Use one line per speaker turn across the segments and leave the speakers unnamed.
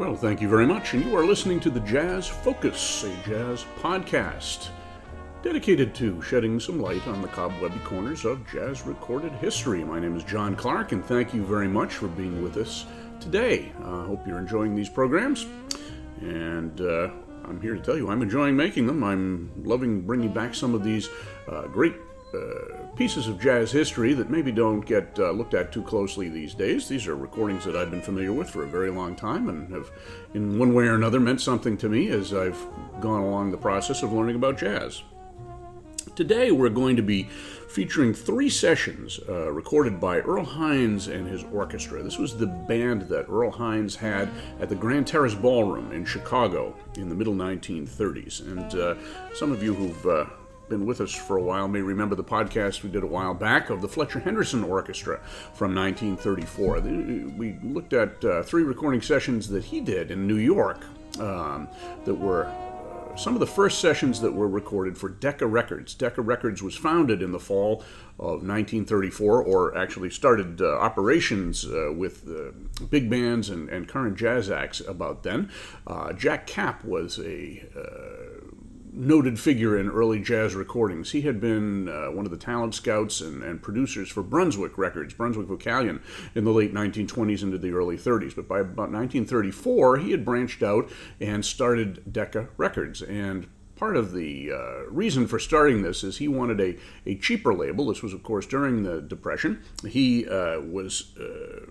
Well, thank you very much, and you are listening to the Jazz Focus, a jazz podcast dedicated to shedding some light on the cobwebby corners of jazz recorded history. My name is John Clark, and thank you very much for being with us today. I uh, hope you're enjoying these programs, and uh, I'm here to tell you I'm enjoying making them. I'm loving bringing back some of these uh, great uh, pieces of jazz history that maybe don't get uh, looked at too closely these days. These are recordings that I've been familiar with for a very long time and have, in one way or another, meant something to me as I've gone along the process of learning about jazz. Today, we're going to be featuring three sessions uh, recorded by Earl Hines and his orchestra. This was the band that Earl Hines had at the Grand Terrace Ballroom in Chicago in the middle 1930s. And uh, some of you who've uh, been with us for a while may remember the podcast we did a while back of the Fletcher Henderson Orchestra from 1934. We looked at uh, three recording sessions that he did in New York um, that were uh, some of the first sessions that were recorded for Decca Records. Decca Records was founded in the fall of 1934, or actually started uh, operations uh, with uh, big bands and, and, current jazz acts about then. Uh, Jack Kapp was a uh, noted figure in early jazz recordings. He had been uh, one of the talent scouts and, and, producers for Brunswick Records, Brunswick Vocalion, in the late 1920s into the early 30s. But by about 1934, he had branched out and started Decca Records. And part of the uh, reason for starting this is he wanted a, a cheaper label. This was, of course, during the Depression. He uh, was uh,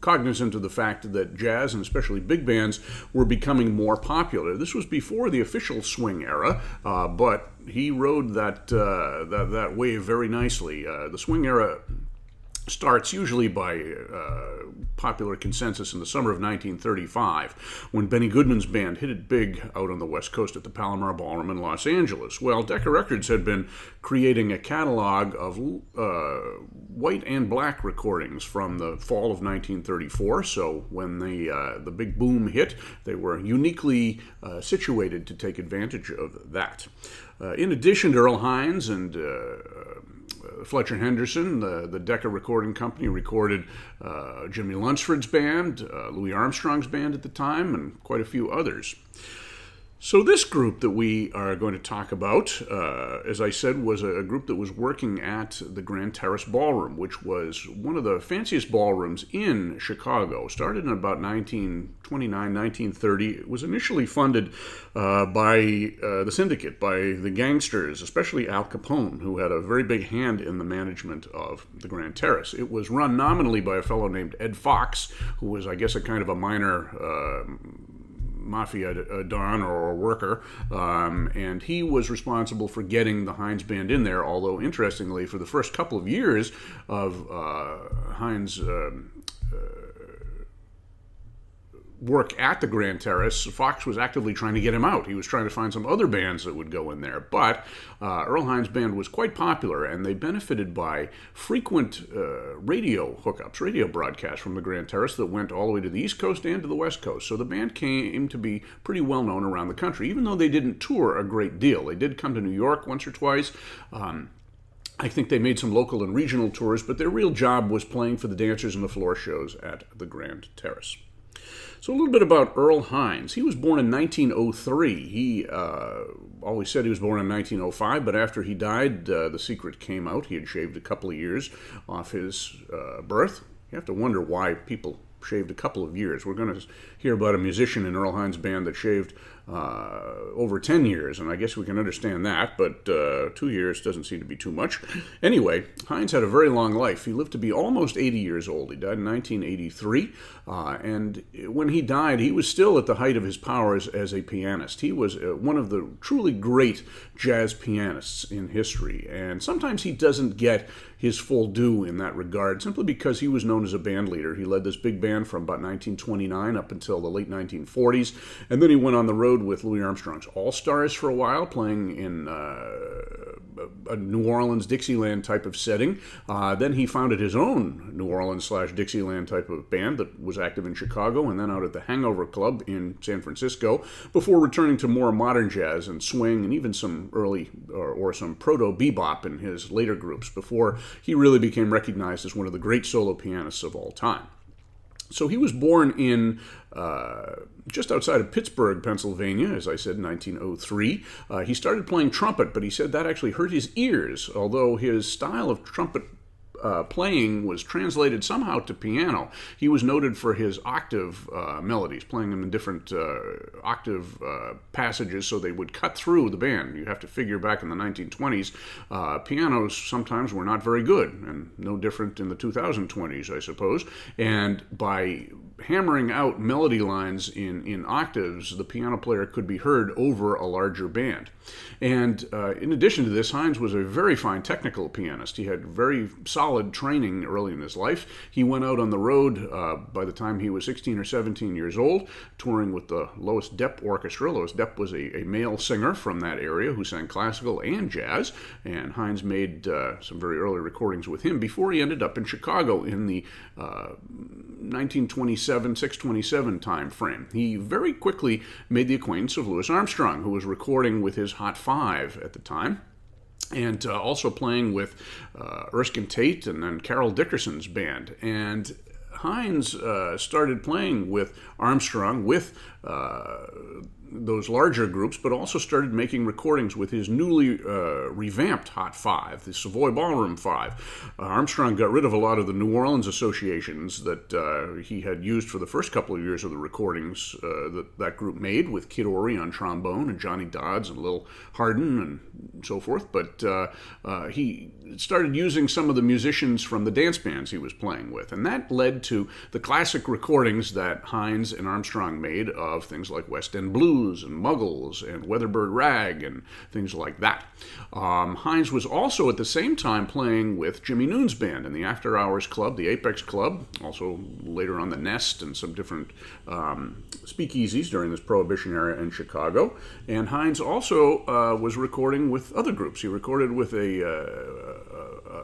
cognizant of the fact that jazz and especially big bands were becoming more popular. This was before the official swing era, uh, but he rode that, uh, that that wave very nicely. Uh, the swing era starts usually by uh, popular consensus in the summer of 1935 when Benny Goodman's band hit it big out on the West Coast at the Palomar Ballroom in Los Angeles. Well, Decca Records had been creating a catalog of uh, white and black recordings from the fall of 1934. So when the uh, the big boom hit, they were uniquely uh, situated to take advantage of that. Uh, in addition to Earl Hines and Fletcher Henderson, the, the Decca Recording Company, recorded uh, Jimmy Lunceford's band, uh, Louis Armstrong's band at the time, and quite a few others. So, this group that we are going to talk about, uh, as I said, was a, group that was working at the Grand Terrace Ballroom, which was one of the fanciest ballrooms in Chicago. Started in about 1929, 1930. It was initially funded uh, by uh, the syndicate, by the gangsters, especially Al Capone, who had a very big hand in the management of the Grand Terrace. It was run nominally by a fellow named Ed Fox, who was, I guess, a kind of a minor uh, mafia uh, don or a worker, um, and he was responsible for getting the Hines band in there. Although interestingly, for the first couple of years of uh, Hines. Um, uh, work at the Grand Terrace, Fox was actively trying to get him out. He was trying to find some other bands that would go in there. But uh, Earl Hines' band was quite popular, and they benefited by frequent uh, radio hookups, radio broadcasts from the Grand Terrace that went all the way to the East Coast and to the West Coast. So the band came to be pretty well known around the country, even though they didn't tour a great deal. They did come to New York once or twice. Um, I think they made some local and regional tours, but their real job was playing for the dancers and the floor shows at the Grand Terrace. So, a little bit about Earl Hines. He was born in 1903. He uh, always said he was born in 1905, but after he died, uh, the secret came out. He had shaved a couple of years off his uh, birth. You have to wonder why people shaved a couple of years. We're going to hear about a musician in Earl Hines' band that shaved uh, over 10 years, and I guess we can understand that, but uh, two years doesn't seem to be too much. Anyway, Hines had a very long life. He lived to be almost 80 years old. He died in 1983, uh, and when he died, he was still at the height of his powers as a pianist. He was uh, one of the truly great jazz pianists in history, and sometimes he doesn't get his full due in that regard simply because he was known as a band leader. He led this big band from about 1929 up until the late 1940s, and then he went on the road with Louis Armstrong's All Stars for a while, playing in uh, a New Orleans Dixieland type of setting. Uh, then he founded his own New Orleans slash Dixieland type of band that was active in Chicago and then out at the Hangover Club in San Francisco before returning to more modern jazz and swing and even some early or, or some proto bebop in his later groups before he really became recognized as one of the great solo pianists of all time. So he was born in uh, just outside of Pittsburgh, Pennsylvania, as I said, in 1903. Uh, he started playing trumpet, but he said that actually hurt his ears, although his style of trumpet uh, playing was translated somehow to piano. He was noted for his octave uh, melodies, playing them in different uh, octave uh, passages so they would cut through the band. You have to figure back in the 1920s, uh, pianos sometimes were not very good, and no different in the 2020s, I suppose. And by hammering out melody lines in, in octaves, the piano player could be heard over a larger band. And uh, in addition to this, Hines was a very fine technical pianist. He had very solid training early in his life. He went out on the road uh, by the time he was 16 or 17 years old, touring with the Lois Deppe Orchestra. Lois Deppe was a, a male singer from that area who sang classical and jazz, and Hines made uh, some very early recordings with him before he ended up in Chicago in the 1927, uh, 627 time frame. He very quickly made the acquaintance of Louis Armstrong, who was recording with his Hot Five at the time and uh, also playing with uh, Erskine Tate and then Carroll Dickerson's band. And Hines uh, started playing with Armstrong with uh, those larger groups, but also started making recordings with his newly uh, revamped Hot Five, the Savoy Ballroom Five. Uh, Armstrong got rid of a lot of the New Orleans associations that uh, he had used for the first couple of years of the recordings uh, that that group made, with Kid Ory on trombone and Johnny Dodds and Lil Hardin and so forth. But uh, uh, he started using some of the musicians from the dance bands he was playing with, and that led to the classic recordings that Hines and Armstrong made of things like West End Blues and Muggles and Weatherbird Rag and things like that. Um, Hines was also at the same time playing with Jimmy Noone's band in the After Hours Club, the Apex Club, also later on the Nest and some different um, speakeasies during this Prohibition era in Chicago. And Hines also uh, was recording with other groups. He recorded with a, uh,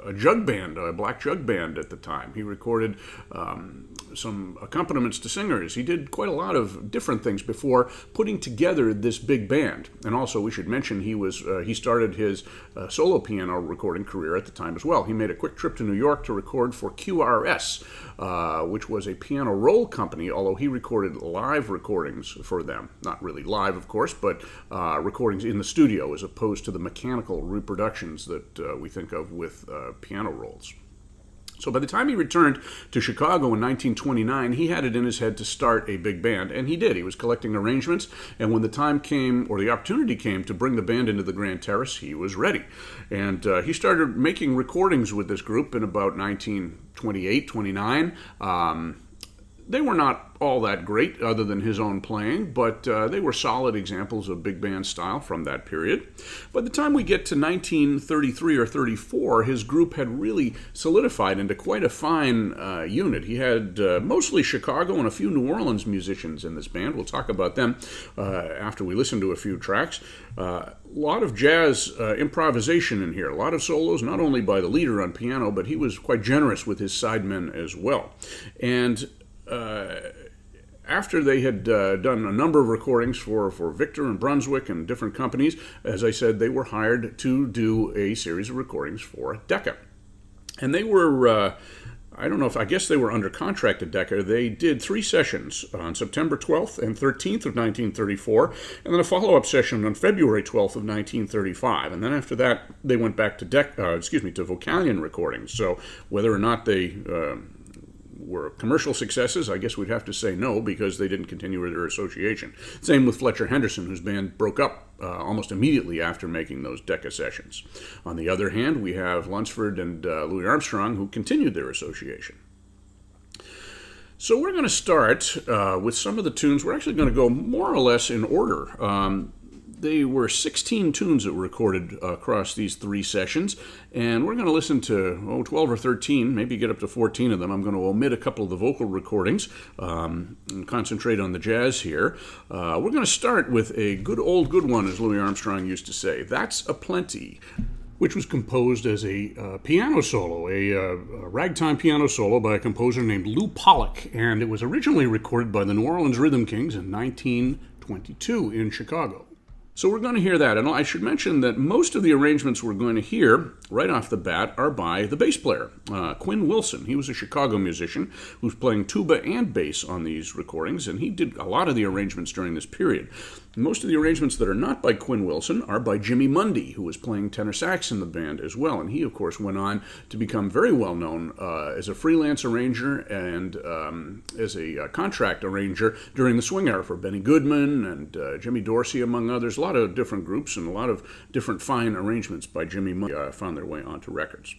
a, jug band, a black jug band at the time. He recorded um, some accompaniments to singers. He did quite a lot of different things before putting together this big band. And also, we should mention he was uh, he started his uh, solo piano recording career at the time as well. He made a quick trip to New York to record for QRS, uh, which was a piano roll company. Although he recorded live recordings for them, not really live, of course, but uh, recordings in the studio as opposed to the mechanical reproductions that uh, we think of with uh, piano rolls. So by the time he returned to Chicago in 1929, he had it in his head to start a big band, and he did. He was collecting arrangements, and when the time came, or the opportunity came, to bring the band into the Grand Terrace, he was ready. And uh, he started making recordings with this group in about 1928, 29. Um, they were not all that great, other than his own playing, but uh, they were solid examples of big band style from that period. By the time we get to 1933 or 34, his group had really solidified into quite a fine uh, unit. He had uh, mostly Chicago and a few New Orleans musicians in this band. We'll talk about them uh, after we listen to a few tracks. a uh, lot of jazz uh, improvisation in here, a lot of solos, not only by the leader on piano, but he was quite generous with his sidemen as well. And after they had uh, done a number of recordings for, for Victor and Brunswick and different companies, as I said, they were hired to do a series of recordings for Decca. And they were, uh, I don't know if, I guess they were under contract at Decca. They did three sessions on September 12th and 13th of 1934, and then a follow up session on February 12th of 1935. And then after that, they went back to Decca, uh, excuse me, to Vocalion recordings. So whether or not they uh, were commercial successes, I guess we'd have to say no because they didn't continue their association. Same with Fletcher Henderson, whose band broke up uh, almost immediately after making those Decca sessions. On the other hand, we have Lunceford and uh, Louis Armstrong, who continued their association. So we're going to start uh, with some of the tunes. We're actually going to go more or less in order. Um, they were 16 tunes that were recorded across these three sessions, and we're going to listen to oh 12 or 13, maybe get up to 14 of them. I'm going to omit a couple of the vocal recordings um, and concentrate on the jazz here. Uh, we're going to start with a good old good one, as Louis Armstrong used to say. That's a plenty which was composed as a uh, piano solo, a, uh, a, ragtime piano solo by a composer named Lew Pollack, and it was originally recorded by the New Orleans Rhythm Kings in 1922 in Chicago. So we're going to hear that. And I should mention that most of the arrangements we're going to hear right off the bat are by the bass player, uh, Quinn Wilson. He was a Chicago musician who's playing tuba and bass on these recordings, and he did a lot of the arrangements during this period. Most of the arrangements that are not by Quinn Wilson are by Jimmy Mundy, who was playing tenor sax in the band as well. And he, of course, went on to become very well known uh, as a freelance arranger and um, as a uh, contract arranger during the swing era for Benny Goodman and uh, Jimmy Dorsey, among others. A lot of different groups and a lot of different fine arrangements by Jimmy Mundy uh, found their way onto records.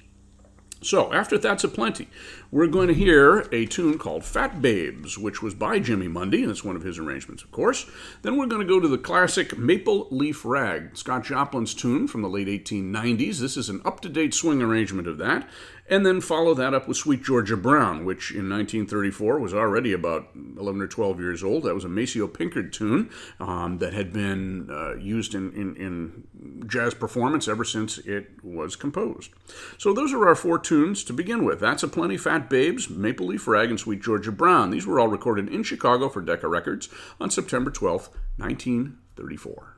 So, after That's a Plenty, we're going to hear a tune called Fat Babes, which was by Jimmy Mundy, and it's one of his arrangements, of course. Then we're going to go to the classic Maple Leaf Rag, Scott Joplin's tune from the late 1890s. This is an up to date swing arrangement of that and then follow that up with Sweet Georgia Brown, which in 1934 was already about 11 or 12 years old. That was a Maceo Pinkard tune um, that had been uh, used in, in, in, jazz performance ever since it was composed. So those are our four tunes to begin with. That's a Plenty Fat Babes, Maple Leaf Rag, and Sweet Georgia Brown. These were all recorded in Chicago for Decca Records on September 12, 1934.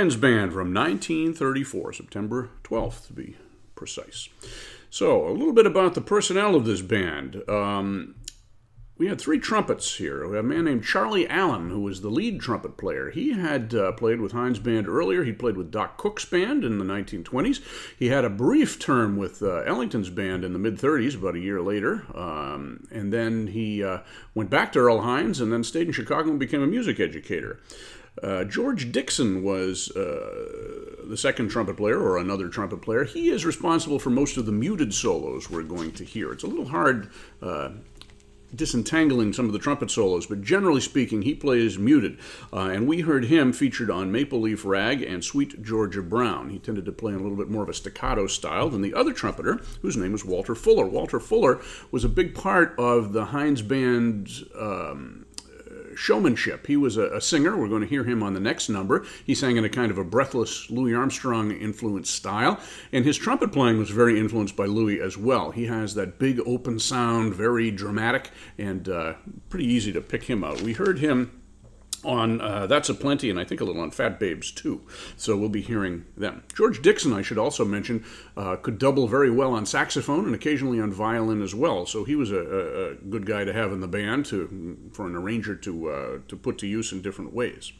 Hines Band from 1934, September 12th to be precise. So, a little bit about the personnel of this band. Um, we had three trumpets here. We had a man named Charlie Allen, who was the lead trumpet player. He had uh, played with Hines Band earlier. He played with Doc Cook's band in the 1920s. He had a brief term with uh, Ellington's band in the mid 30s, about a year later. Um, and then he uh, went back to Earl Hines and then stayed in Chicago and became a music educator. Uh, George Dixon was uh, the second trumpet player, or another trumpet player. He is responsible for most of the muted solos we're going to hear. It's a little hard uh, disentangling some of the trumpet solos, but generally speaking, he plays muted. Uh, and we heard him featured on Maple Leaf Rag and Sweet Georgia Brown. He tended to play in a little bit more of a staccato style than the other trumpeter, whose name was Walter Fuller. Walter Fuller was a big part of the Hines Band's. Um, showmanship. He was a, a, singer. We're going to hear him on the next number. He sang in a kind of a breathless Louis Armstrong influenced style, and his trumpet playing was very influenced by Louis as well. He has that big open sound, very dramatic, and uh, pretty easy to pick him out. We heard him on uh, That's a Plenty, and I think a little on Fat Babes too. So we'll be hearing them. George Dixon, I should also mention, uh, could double very well on saxophone and occasionally on violin as well. So he was a, a, good guy to have in the band to for an arranger to uh, to put to use in different ways.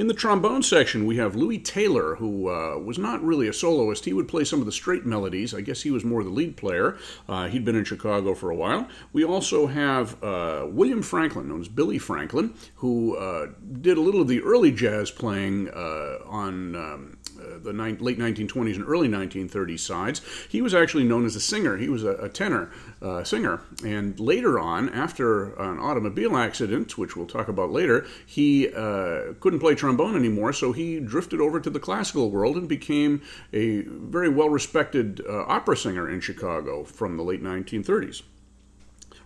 In the trombone section, we have Louis Taylor, who uh, was not really a soloist. He would play some of the straight melodies. I guess he was more the lead player. Uh, he'd been in Chicago for a while. We also have uh, William Franklin, known as Billy Franklin, who uh, did a little of the early jazz playing uh, on. Um, the ni- late 1920s and early 1930s sides. He was actually known as a singer. He was a, a tenor uh, singer. And later on, after an automobile accident, which we'll talk about later, he uh, couldn't play trombone anymore, so he drifted over to the classical world and became a very well respected uh, opera singer in Chicago from the late 1930s.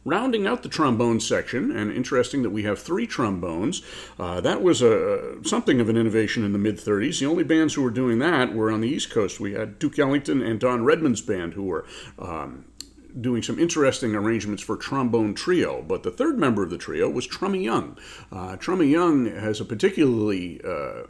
Rounding out the trombone section, and interesting that we have three trombones. Uh, that was a, something of an innovation in the mid 30s. The only bands who were doing that were on the East Coast. We had Duke Ellington and Don Redman's band, who were um, doing some interesting arrangements for trombone trio. But the third member of the trio was Trummy Young. Uh, Trummy Young has a particularly uh,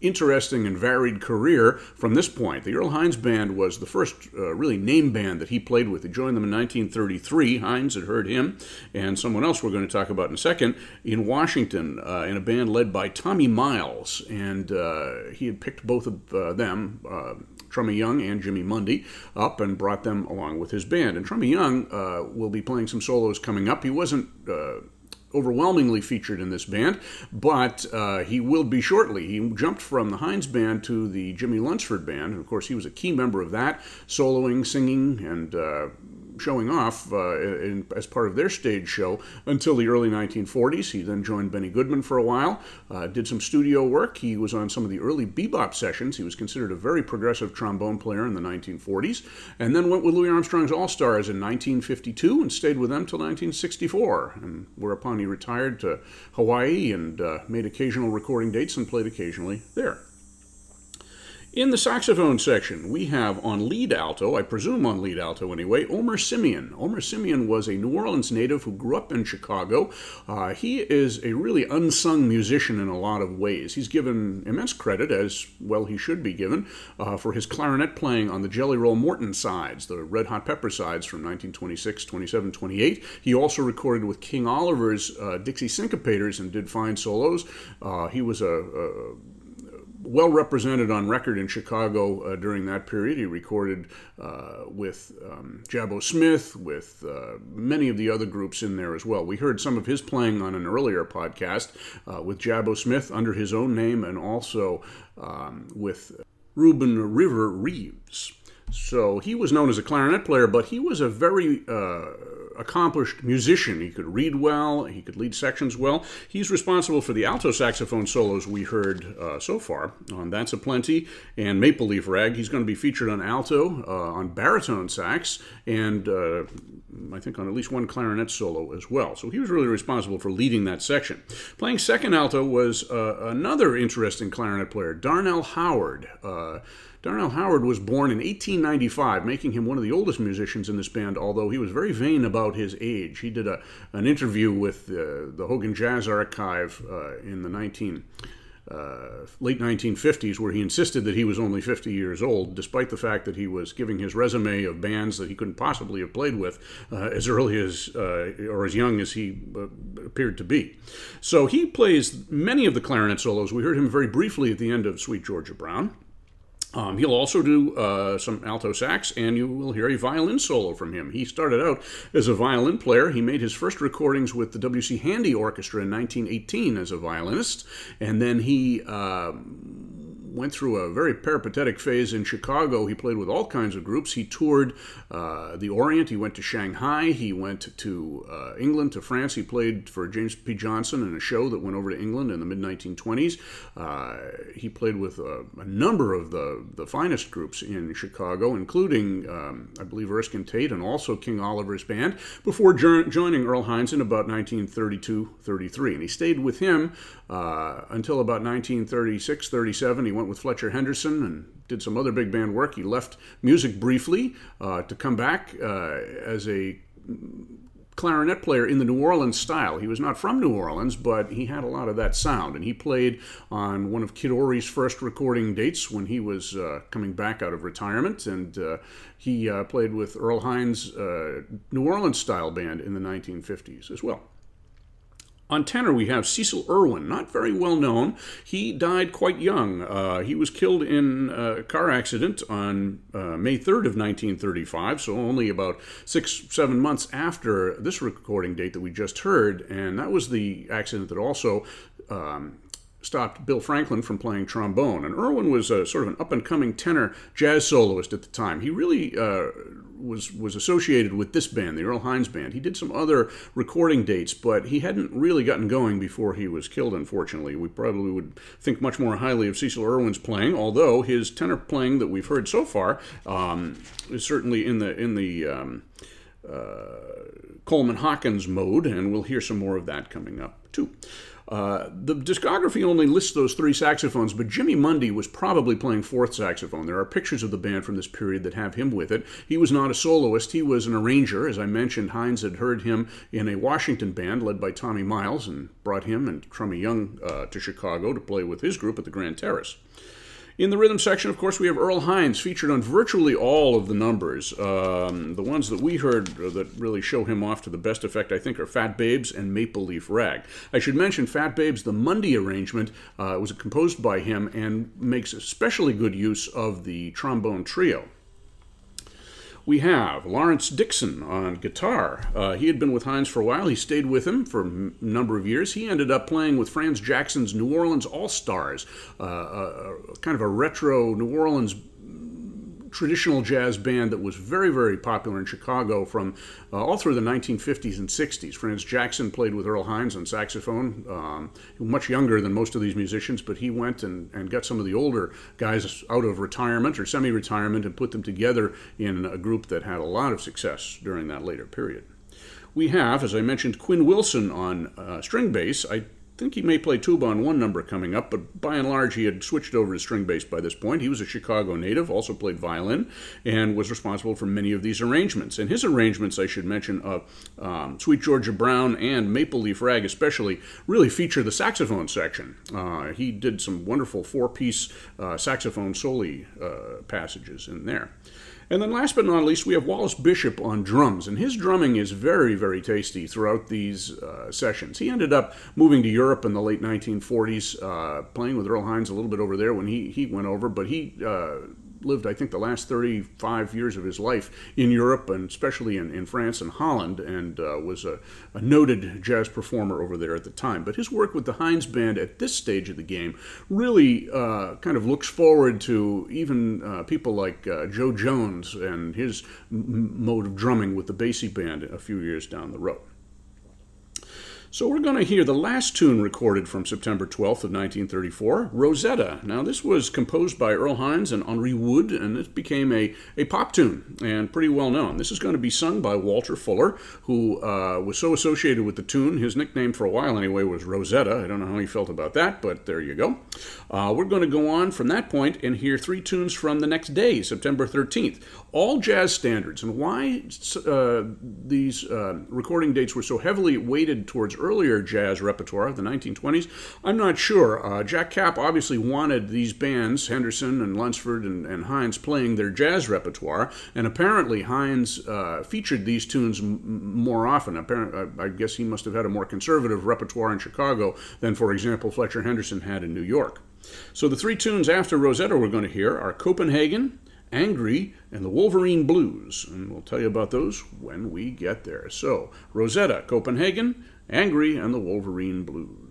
interesting and varied career from this point. The Earl Hines Band was the first uh, really name band that he played with. He joined them in 1933. Hines had heard him and someone else we're going to talk about in a second in Washington uh, in a band led by Tommy Myles. And uh, he had picked both of uh, them. Uh, Trummy Young and Jimmy Mundy up and brought them along with his band. And Trummy Young uh, will be playing some solos coming up. He wasn't overwhelmingly featured in this band, but uh, he will be shortly. He jumped from the Hines band to the Jimmy Lunceford band, and of course, he was a key member of that, soloing, singing, and uh, showing off uh, in, as part of their stage show until the early 1940s. He then joined Benny Goodman for a while, uh, did some studio work. He was on some of the early bebop sessions. He was considered a very progressive trombone player in the 1940s, and then went with Louis Armstrong's All Stars in 1952 and stayed with them till 1964, and whereupon he retired to Hawaii and uh, made occasional recording dates and played occasionally there. In the saxophone section, we have on lead alto, I presume on lead alto anyway, Omer Simeon. Omer Simeon was a New Orleans native who grew up in Chicago. Uh, he is a really unsung musician in a lot of ways. He's given immense credit, as well he should be given, uh, for his clarinet playing on the Jelly Roll Morton sides, the Red Hot Pepper sides from 1926, 27, 28. He also recorded with King Oliver's uh, Dixie Syncopators and did fine solos. Uh, he was a, a well represented on record in Chicago uh, during that period. He recorded uh, with um, Jabbo Smith, with uh, many of the other groups in there as well. We heard some of his playing on an earlier podcast uh, with Jabbo Smith under his own name and also um, with Reuben River Reeves. So he was known as a clarinet player, but he was a very uh, accomplished musician. He could read well, he could lead sections well. He's responsible for the alto saxophone solos we heard uh, so far on That's a Plenty and Maple Leaf Rag. He's going to be featured on alto, uh, on baritone sax, and uh, I think on at least one clarinet solo as well. So he was really responsible for leading that section. Playing second alto was uh, another interesting clarinet player, Darnell Howard. Darnell Howard was born in 1895, making him one of the oldest musicians in this band, although he was very vain about his age. He did a, an interview with uh, the Hogan Jazz Archive uh, in the 19. uh, late 1950s, where he insisted that he was only 50 years old, despite the fact that he was giving his resume of bands that he couldn't possibly have played with uh, as early as uh, or as young as he uh, appeared to be. So he plays many of the clarinet solos. We heard him very briefly at the end of Sweet Georgia Brown. Um, he'll also do uh, some alto sax, and you will hear a violin solo from him. He started out as a violin player. He made his first recordings with the W.C. Handy Orchestra in 1918 as a violinist, and then he. Uh, went through a very peripatetic phase in Chicago. He played with all kinds of groups. He toured uh, the Orient. He went to Shanghai. He went to uh, England, to France. He played for James P. Johnson in a show that went over to England in the mid 1920s. Uh, he played with a, a, number of the, the finest groups in Chicago, including, um, I believe, Erskine Tate and also King Oliver's band, before joining Earl Hines in about 1932 33. And he stayed with him uh, until about 1936 37. He went went with Fletcher Henderson and did some other big band work. He left music briefly uh, to come back uh, as a clarinet player in the New Orleans style. He was not from New Orleans, but he had a lot of that sound. And he played on one of Kid Ory's first recording dates when he was uh, coming back out of retirement. And uh, he uh, played with Earl Hines' uh, New Orleans style band in the 1950s as well. On tenor, we have Cecil Irwin, not very well known. He died quite young. Uh, he was killed in a car accident on uh, May 3rd of 1935, so only about six, seven months after this recording date that we just heard. And that was the accident that also um, stopped Bill Franklin from playing trombone. And Irwin was a, sort of an up and coming tenor jazz soloist at the time. He really uh, was was associated with this band, the Earl Hines Band. He did some other recording dates, but he hadn't really gotten going before he was killed. Unfortunately, we probably would think much more highly of Cecil Irwin's playing, although his tenor playing that we've heard so far um, is certainly in the in the um, uh, Coleman Hawkins mode, and we'll hear some more of that coming up too. Uh, the discography only lists those three saxophones, but Jimmy Mundy was probably playing fourth saxophone. There are pictures of the band from this period that have him with it. He was not a soloist, he was an arranger. As I mentioned, Hines had heard him in a Washington band led by Tommy Myles and brought him and Trummy Young uh, to Chicago to play with his group at the Grand Terrace. In the rhythm section, of course, we have Earl Hines featured on virtually all of the numbers. Um, the ones that we heard that really show him off to the best effect, I think, are Fat Babes and Maple Leaf Rag. I should mention Fat Babes, the Mundy arrangement, uh, was composed by him and makes especially good use of the trombone trio we have Lawrence Dixon on guitar. Uh, he had been with Hines for a while. He stayed with him for a number of years. He ended up playing with Franz Jackson's New Orleans All Stars, uh, kind of a retro New Orleans traditional jazz band that was very, very popular in Chicago from uh, all through the 1950s and 60s. Franz Jackson played with Earl Hines on saxophone, um, much younger than most of these musicians, but he went and, and got some of the older guys out of retirement or semi retirement and put them together in a group that had a lot of success during that later period. We have, as I mentioned, Quinn Wilson on uh, string bass. I think he may play tuba on one number coming up, but by and large, he had switched over to string bass by this point. He was a Chicago native, also played violin, and was responsible for many of these arrangements. And his arrangements, I should mention, of um, Sweet Georgia Brown and Maple Leaf Rag especially, really feature the saxophone section. Uh, he did some wonderful four piece uh, saxophone soli uh, passages in there. And then last but not least, we have Wallace Bishop on drums, and his drumming is very, very tasty throughout these uh, sessions. He ended up moving to Europe in the late 1940s, uh, playing with Earl Hines a little bit over there when he, he went over, but he uh, lived, I think, the last 35 years of his life in Europe and especially in, in France and Holland, and uh, was a, a, noted jazz performer over there at the time. But his work with the Hines Band at this stage of the game really uh, kind of looks forward to even uh, people like uh, Jo Jones and his m- mode of drumming with the Basie Band a few years down the road. So we're going to hear the last tune recorded from September 12th of 1934, Rosetta. Now this was composed by Earl Hines and Henri Woode, and it became a, a pop tune and pretty well known. This is going to be sung by Walter Fuller, who uh, was so associated with the tune. His nickname for a while anyway was Rosetta. I don't know how he felt about that, but there you go. Uh, we're going to go on from that point and hear three tunes from the next day, September 13th. All jazz standards, and why uh, these uh, recording dates were so heavily weighted towards earlier jazz repertoire of the 1920s? I'm not sure. Uh, Jack Kapp obviously wanted these bands, Henderson and Lunceford and, and Hines, playing their jazz repertoire, and apparently Hines uh, featured these tunes m- more often. Apparently, I guess he must have had a more conservative repertoire in Chicago than, for example, Fletcher Henderson had in New York. So the three tunes after Rosetta we're going to hear are Copenhagen, Angry, and the Wolverine Blues. And we'll tell you about those when we get there. So, Rosetta, Copenhagen, Angry, and the Wolverine Blues.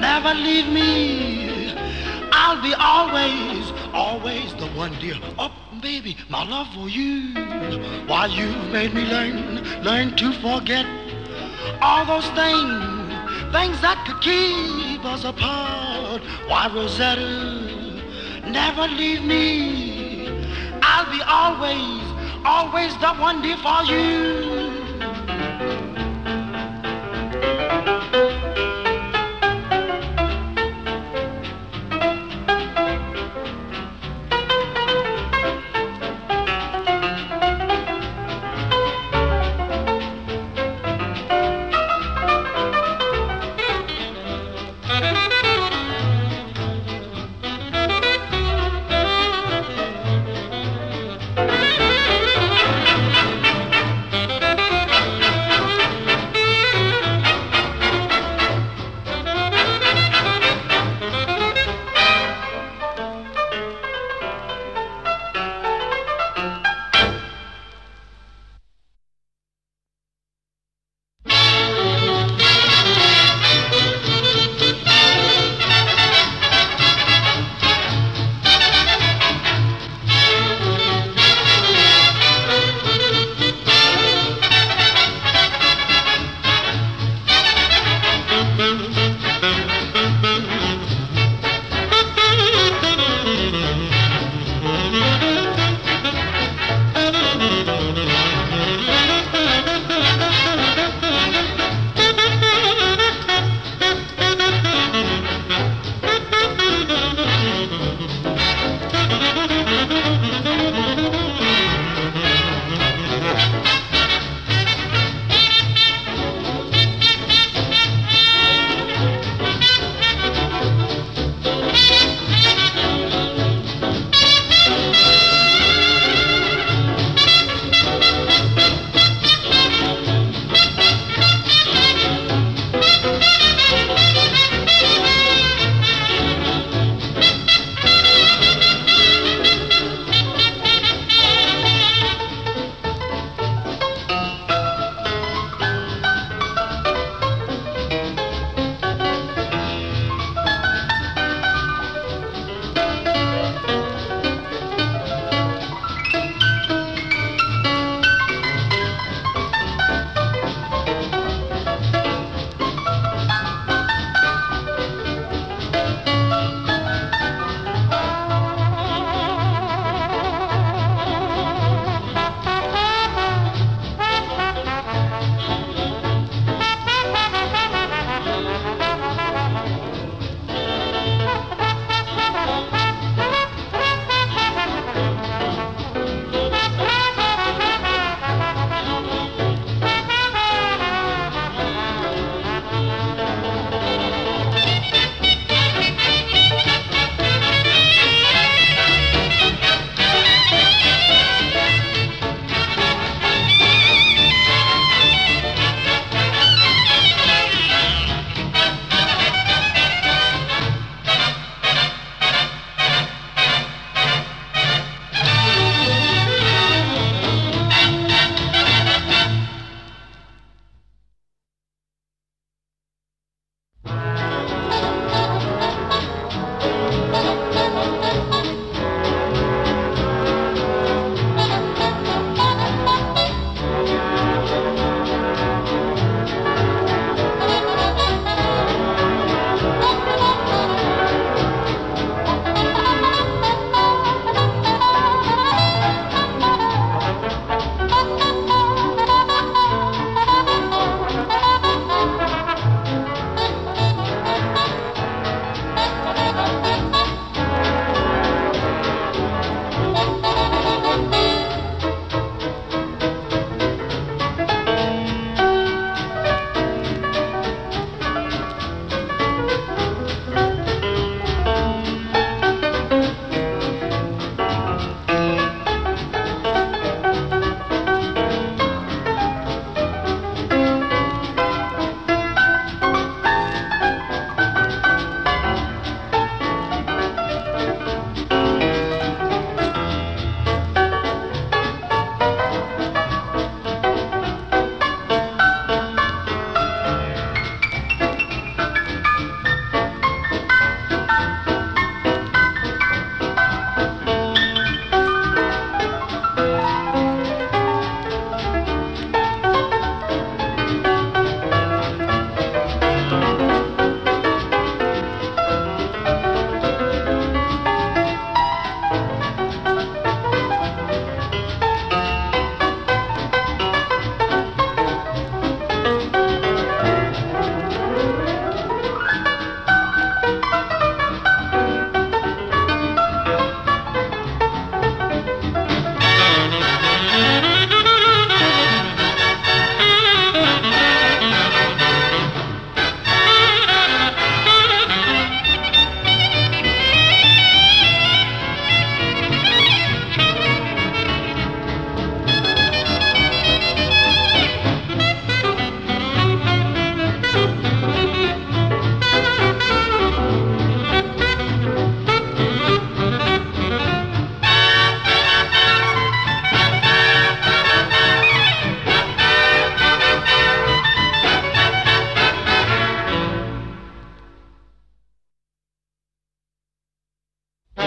Never leave me. I'll be always, always the one, dear. Oh, baby, my love for you. Why, you've made me learn, learn to forget all those things, things that could keep us apart. Why, Rosetta, never leave me. I'll be always, always the one, for you.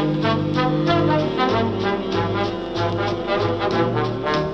Thank you.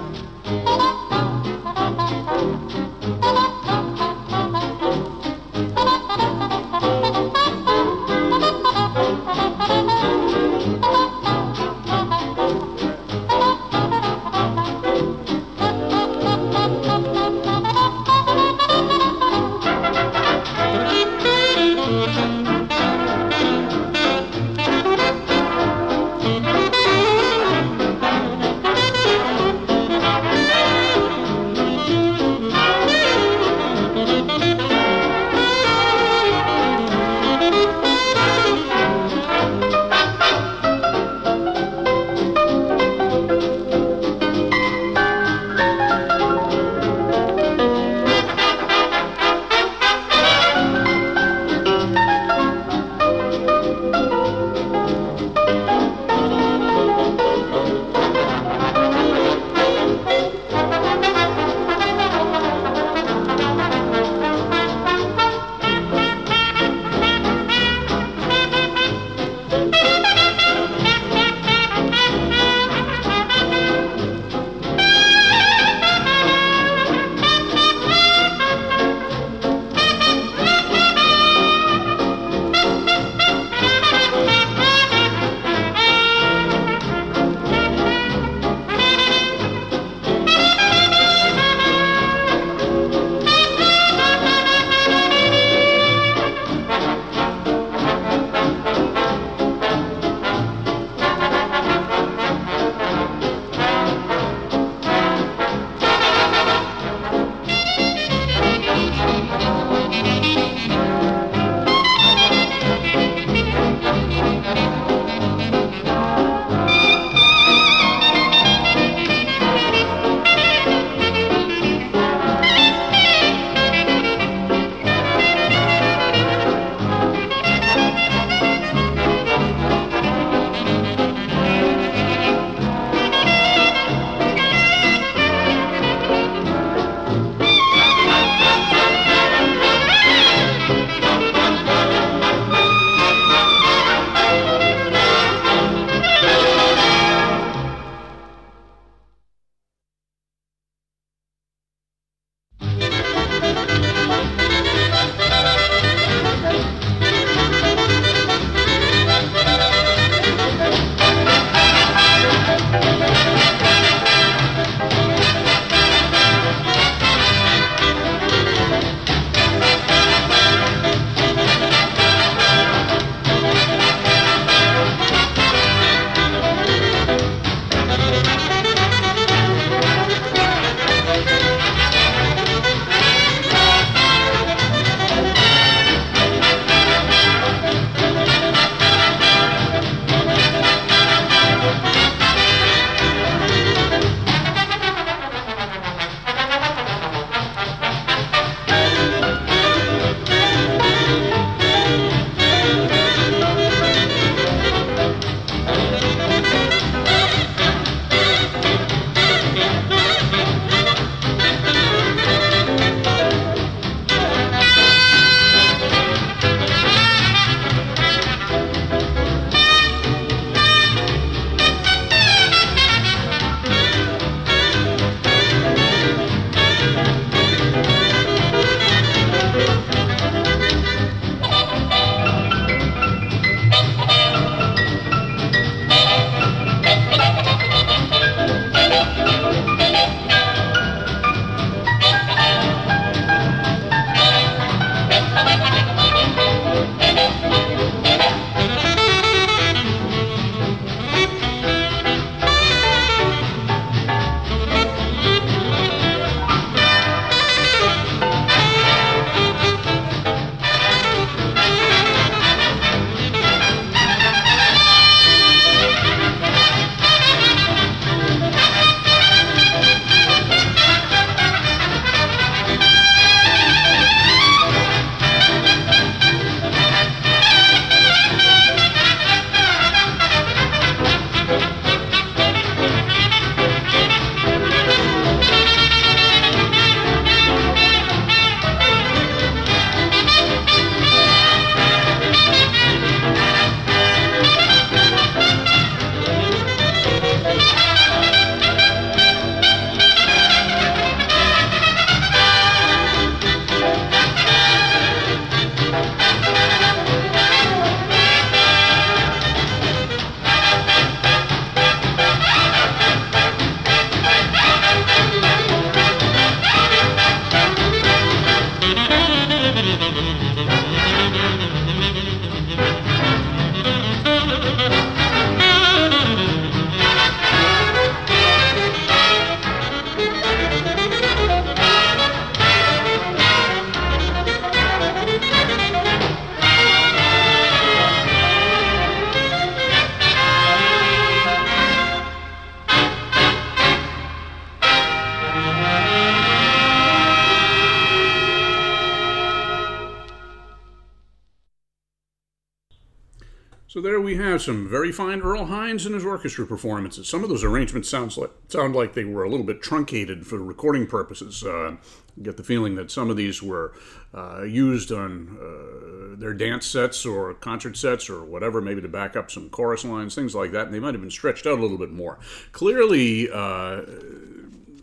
Have some very fine Earl Hines and his orchestra performances. Some of those arrangements sounds like sound like they were a little bit truncated for recording purposes. Uh, get the feeling that some of these were uh, used on uh, their dance sets or concert sets or whatever, maybe to back up some chorus lines, things like that. And they might have been stretched out a little bit more. Clearly. Uh,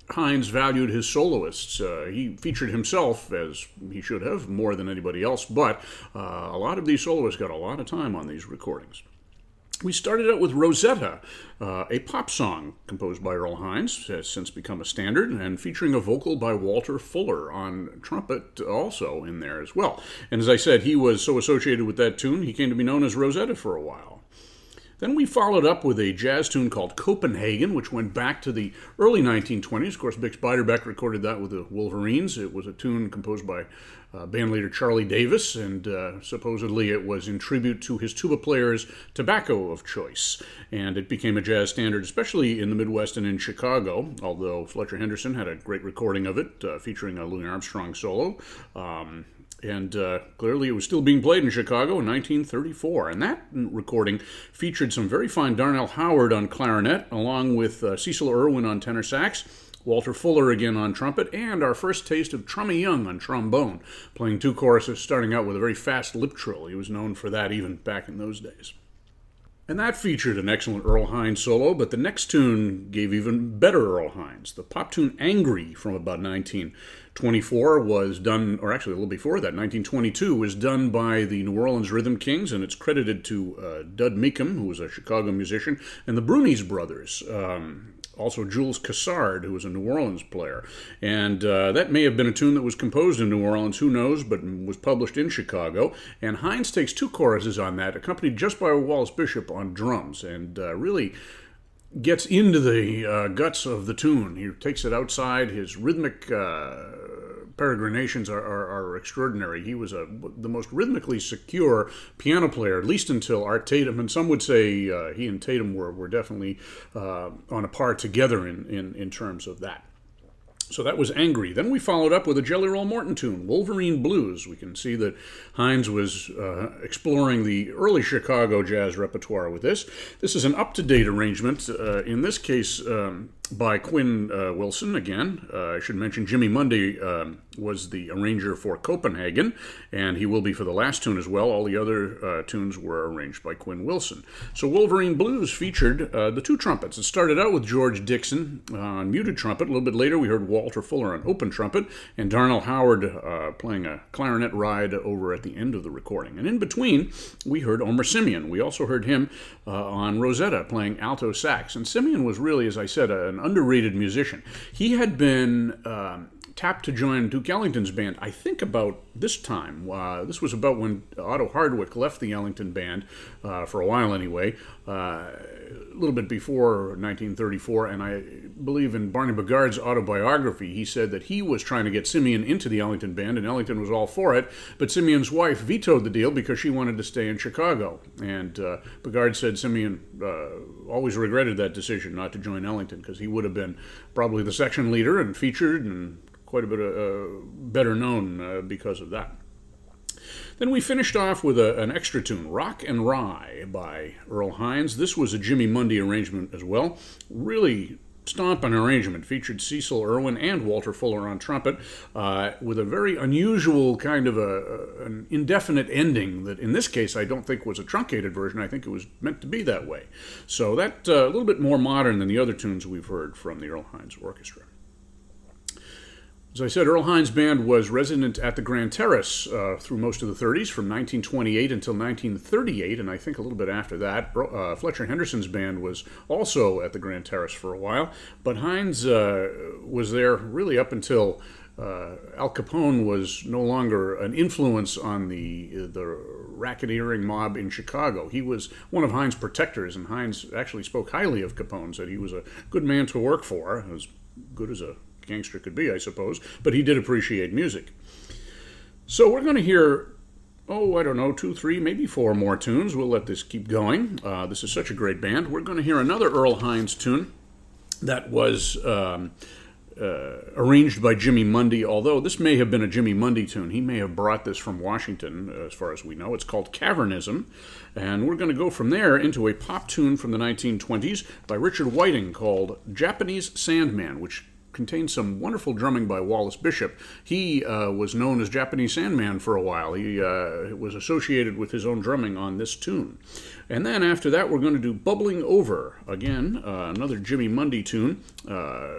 Hines valued his soloists. Uh, he featured himself, as he should have, more than anybody else, but uh, a lot of these soloists got a lot of time on these recordings. We started out with Rosetta, uh, a pop song composed by Earl Hines, has since become a standard, and featuring a vocal by Walter Fuller on trumpet, also in there as well. And as I said, he was so associated with that tune, he came to be known as Rosetta for a while. Then we followed up with a jazz tune called Copenhagen, which went back to the early 1920s. Of course, Bix Beiderbecke recorded that with the Wolverines. It was a tune composed by uh, bandleader Charlie Davis, and uh, supposedly it was in tribute to his tuba player's tobacco of choice. And it became a jazz standard, especially in the Midwest and in Chicago, although Fletcher Henderson had a great recording of it uh, featuring a Louis Armstrong solo. Um, and uh, clearly, it was still being played in Chicago in 1934. And that recording featured some very fine Darnell Howard on clarinet, along with uh, Cecil Irwin on tenor sax, Walter Fuller again on trumpet, and our first taste of Trummy Young on trombone, playing two choruses, starting out with a very fast lip trill. He was known for that even back in those days. And that featured an excellent Earl Hines solo, but the next tune gave even better Earl Hines. The pop tune Angry from about 1924 was done, or actually a little before that, 1922, was done by the New Orleans Rhythm Kings, and it's credited to uh, Dud Mecum, who was a Chicago musician, and the Brunies brothers. Um, also Jules Cassard, who was a New Orleans player. And uh, that may have been a tune that was composed in New Orleans, who knows, but was published in Chicago. And Hines takes two choruses on that, accompanied just by Wallace Bishop on drums, and uh, really gets into the uh, guts of the tune. He takes it outside his rhythmic uh, peregrinations are, are, are, extraordinary. He was a, the most rhythmically secure piano player, at least until Art Tatum, and some would say uh, he and Tatum were, were definitely uh, on a par together in, in, in terms of that. So that was Angry. Then we followed up with a Jelly Roll Morton tune, Wolverine Blues. We can see that Hines was uh, exploring the early Chicago jazz repertoire with this. This is an up to date arrangement, uh, in this case um, by Quinn uh, Wilson again. Uh, I should mention Jimmy Mundy um, was the arranger for Copenhagen, and he will be for the last tune as well. All the other uh, tunes were arranged by Quinn Wilson. So Wolverine Blues featured uh, the two trumpets. It started out with George Dixon on muted trumpet. A little bit later, we heard Walter Fuller on open trumpet, and Darnell Howard uh, playing a clarinet ride over at the end of the recording. And in between, we heard Omer Simeon. We also heard him uh, on Rosetta playing alto sax. And Simeon was really, as I said, an underrated musician. He had been. Um, tapped to join Duke Ellington's band, I think about this time. Uh, this was about when Otto Hardwicke left the Ellington band, uh, for a while anyway, uh, a little bit before 1934. And I believe in Barney Bigard's autobiography, he said that he was trying to get Simeon into the Ellington band, and Ellington was all for it. But Simeon's wife vetoed the deal because she wanted to stay in Chicago. And uh, Bigard said Simeon uh, always regretted that decision not to join Ellington because he would have been probably the section leader and featured and quite a bit of, uh, better known uh, because of that. Then we finished off with a, an extra tune, Rock and Rye by Earl Hines. This was a Jimmy Mundy arrangement as well. Really stomping arrangement. Featured Cecil Irwin and Walter Fuller on trumpet, uh, with a very unusual kind of a, an indefinite ending that, in this case, I don't think was a truncated version. I think it was meant to be that way. So that uh, a little bit more modern than the other tunes we've heard from the Earl Hines Orchestra. As I said, Earl Hines' band was resident at the Grand Terrace uh, through most of the 30s, from 1928 until 1938, and I think a little bit after that. Uh, Fletcher Henderson's band was also at the Grand Terrace for a while, but Hines uh, was there really up until uh, Al Capone was no longer an influence on the the racketeering mob in Chicago. He was one of Hines' protectors, and Hines actually spoke highly of Capone, said he was a good man to work for, as good as a gangster could be, I suppose, but he did appreciate music. So we're going to hear, oh, I don't know, two, three, maybe four more tunes. We'll let this keep going. Uh, this is such a great band. We're going to hear another Earl Hines tune that was. Um, uh, arranged by Jimmy Mundy, although this may have been a Jimmy Mundy tune. He may have brought this from Washington, as far as we know. It's called Cavernism, and we're going to go from there into a pop tune from the 1920s by Richard Whiting called Japanese Sandman, which contains some wonderful drumming by Wallace Bishop. He uh, was known as Japanese Sandman for a while. He uh, was associated with his own drumming on this tune. And then after that, we're going to do Bubbling Over. Again, uh, another Jimmy Mundy tune uh,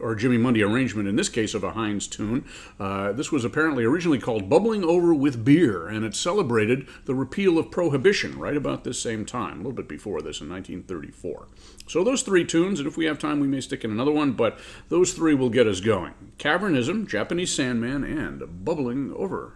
or Jimmy Mundy arrangement, in this case of a Hines tune. Uh, this was apparently originally called Bubbling Over with Beer, and it celebrated the repeal of Prohibition right about this same time, a little bit before this in 1934. So those three tunes, and if we have time, we may stick in another one, but those three will get us going Cavernism, Japanese Sandman, and Bubbling Over.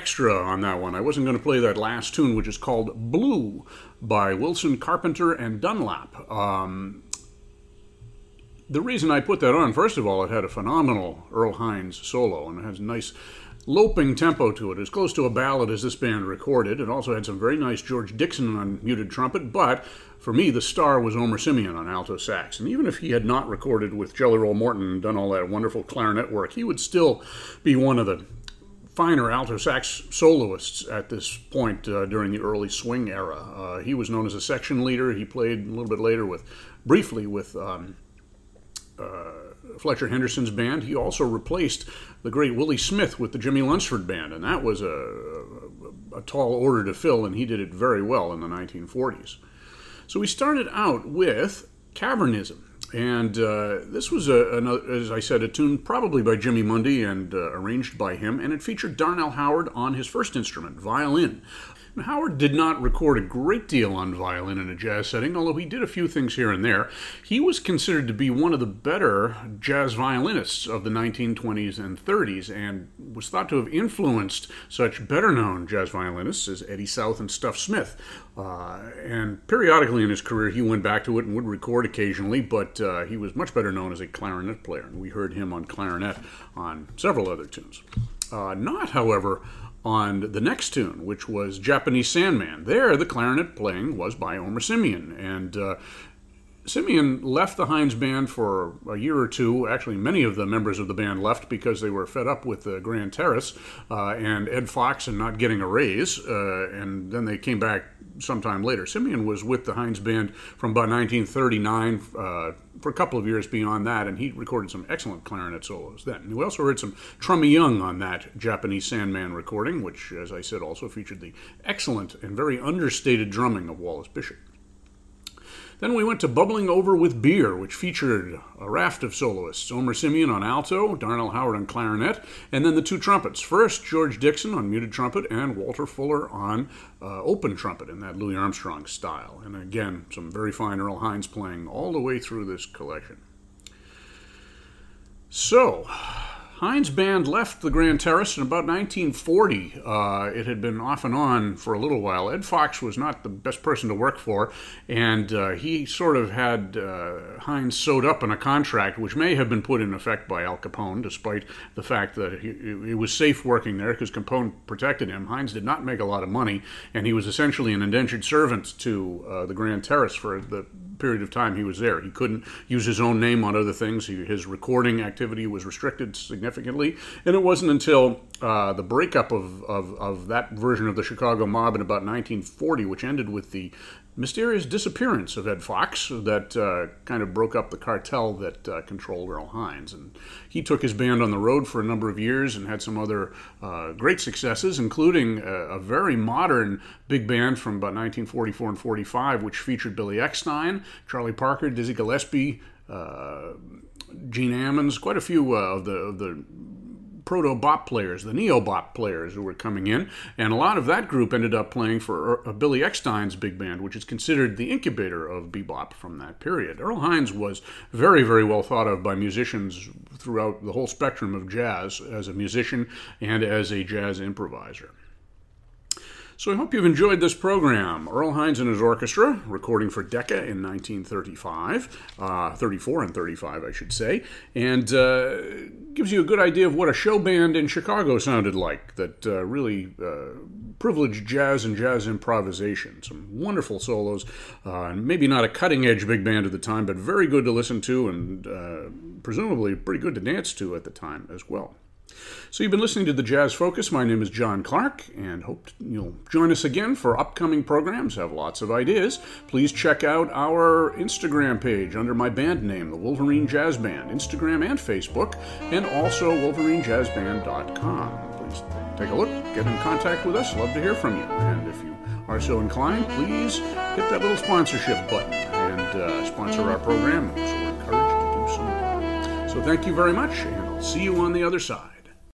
Extra on that one. I wasn't going to play that last tune, which is called Blue by Wilson Carpenter and Dunlap. Um, the reason I put that on, first of all, it had a phenomenal Earl Hines solo, and it has a nice loping tempo to it, as close to a ballad as this band recorded. It also had some very nice George Dixon on muted trumpet, but for me, the star was Omer Simeon on alto sax. And even if he had not recorded with Jelly Roll Morton and done all that wonderful clarinet work, he would still be one of the finer alto sax soloists at this point uh, during the early swing era. Uh, he was known as a section leader. He played a little bit later with, briefly with um, uh, Fletcher Henderson's band. He also replaced the great Willie Smith with the Jimmy Lunceford band, and that was a, a, a tall order to fill, and he did it very well in the 1940s. So we started out with Cavernism. And uh, this was, a, a, as I said, a tune probably by Jimmy Mundy and uh, arranged by him, and it featured Darnell Howard on his first instrument, violin. Howard did not record a great deal on violin in a jazz setting, although he did a few things here and there. He was considered to be one of the better jazz violinists of the 1920s and 30s and was thought to have influenced such better known jazz violinists as Eddie South and Stuff Smith. Uh, and periodically in his career, he went back to it and would record occasionally, but uh, he was much better known as a clarinet player. And we heard him on clarinet on several other tunes. Uh, not, however, on the next tune, which was Japanese Sandman. There, the clarinet playing was by Omer Simeon, and uh, Simeon left the Hines band for a year or two. Actually, many of the members of the band left because they were fed up with the Grand Terrace uh, and Ed Fox and not getting a raise, uh, and then they came back sometime later. Simeon was with the Hines band from about 1939 uh, for a couple of years beyond that, and he recorded some excellent clarinet solos then. We also heard some Trummy Young on that Japanese Sandman recording, which, as I said, also featured the excellent and very understated drumming of Wallace Bishop. Then we went to Bubbling Over with Beer, which featured a raft of soloists Omer Simeon on alto, Darnell Howard on clarinet, and then the two trumpets. First, George Dixon on muted trumpet, and Walter Fuller on uh, open trumpet in that Louis Armstrong style. And again, some very fine Earl Hines playing all the way through this collection. So, Hines band left the Grand Terrace in about 1940. Uh, it had been off and on for a little while. Ed Fox was not the best person to work for, and uh, he sort of had uh, Hines sewed up in a contract, which may have been put in effect by Al Capone, despite the fact that he, he was safe working there because Capone protected him. Hines did not make a lot of money, and he was essentially an indentured servant to uh, the Grand Terrace for the period of time he was there. He couldn't use his own name on other things. He, his recording activity was restricted significantly. And it wasn't until uh, the breakup of, of, of, that version of the Chicago mob in about 1940, which ended with the mysterious disappearance of Ed Fox that uh, kind of broke up the cartel that uh, controlled Earl Hines. And he took his band on the road for a number of years and had some other uh, great successes, including a, a, very modern big band from about 1944 and 45, which featured Billy Eckstine, Charlie Parker, Dizzy Gillespie, uh, Gene Ammons, quite a few uh, of the, of the proto bop players, the neo bop players who were coming in, and a lot of that group ended up playing for uh, Billy Eckstine's big band, which is considered the incubator of bebop from that period. Earl Hines was very, very well thought of by musicians throughout the whole spectrum of jazz as a musician and as a jazz improviser. So I hope you've enjoyed this program. Earl Hines and his orchestra, recording for Decca in 1935, uh, 34 and 35, I should say, and uh, gives you a good idea of what a show band in Chicago sounded like that uh, really uh, privileged jazz and jazz improvisation. Some wonderful solos, uh, and maybe not a cutting edge big band at the time, but very good to listen to and uh, presumably pretty good to dance to at the time as well. So you've been listening to the Jazz Focus. My name is John Clark, and hope you'll join us again for upcoming programs. Have lots of ideas. Please check out our Instagram page under my band name, the Wolverine Jazz Band, Instagram and Facebook, and also WolverineJazzBand.com. Please take a look, get in contact with us. Love to hear from you. And if you are so inclined, please hit that little sponsorship button and uh, sponsor our program. So we're encouraged to do so. So thank you very much, and I'll see you on the other side.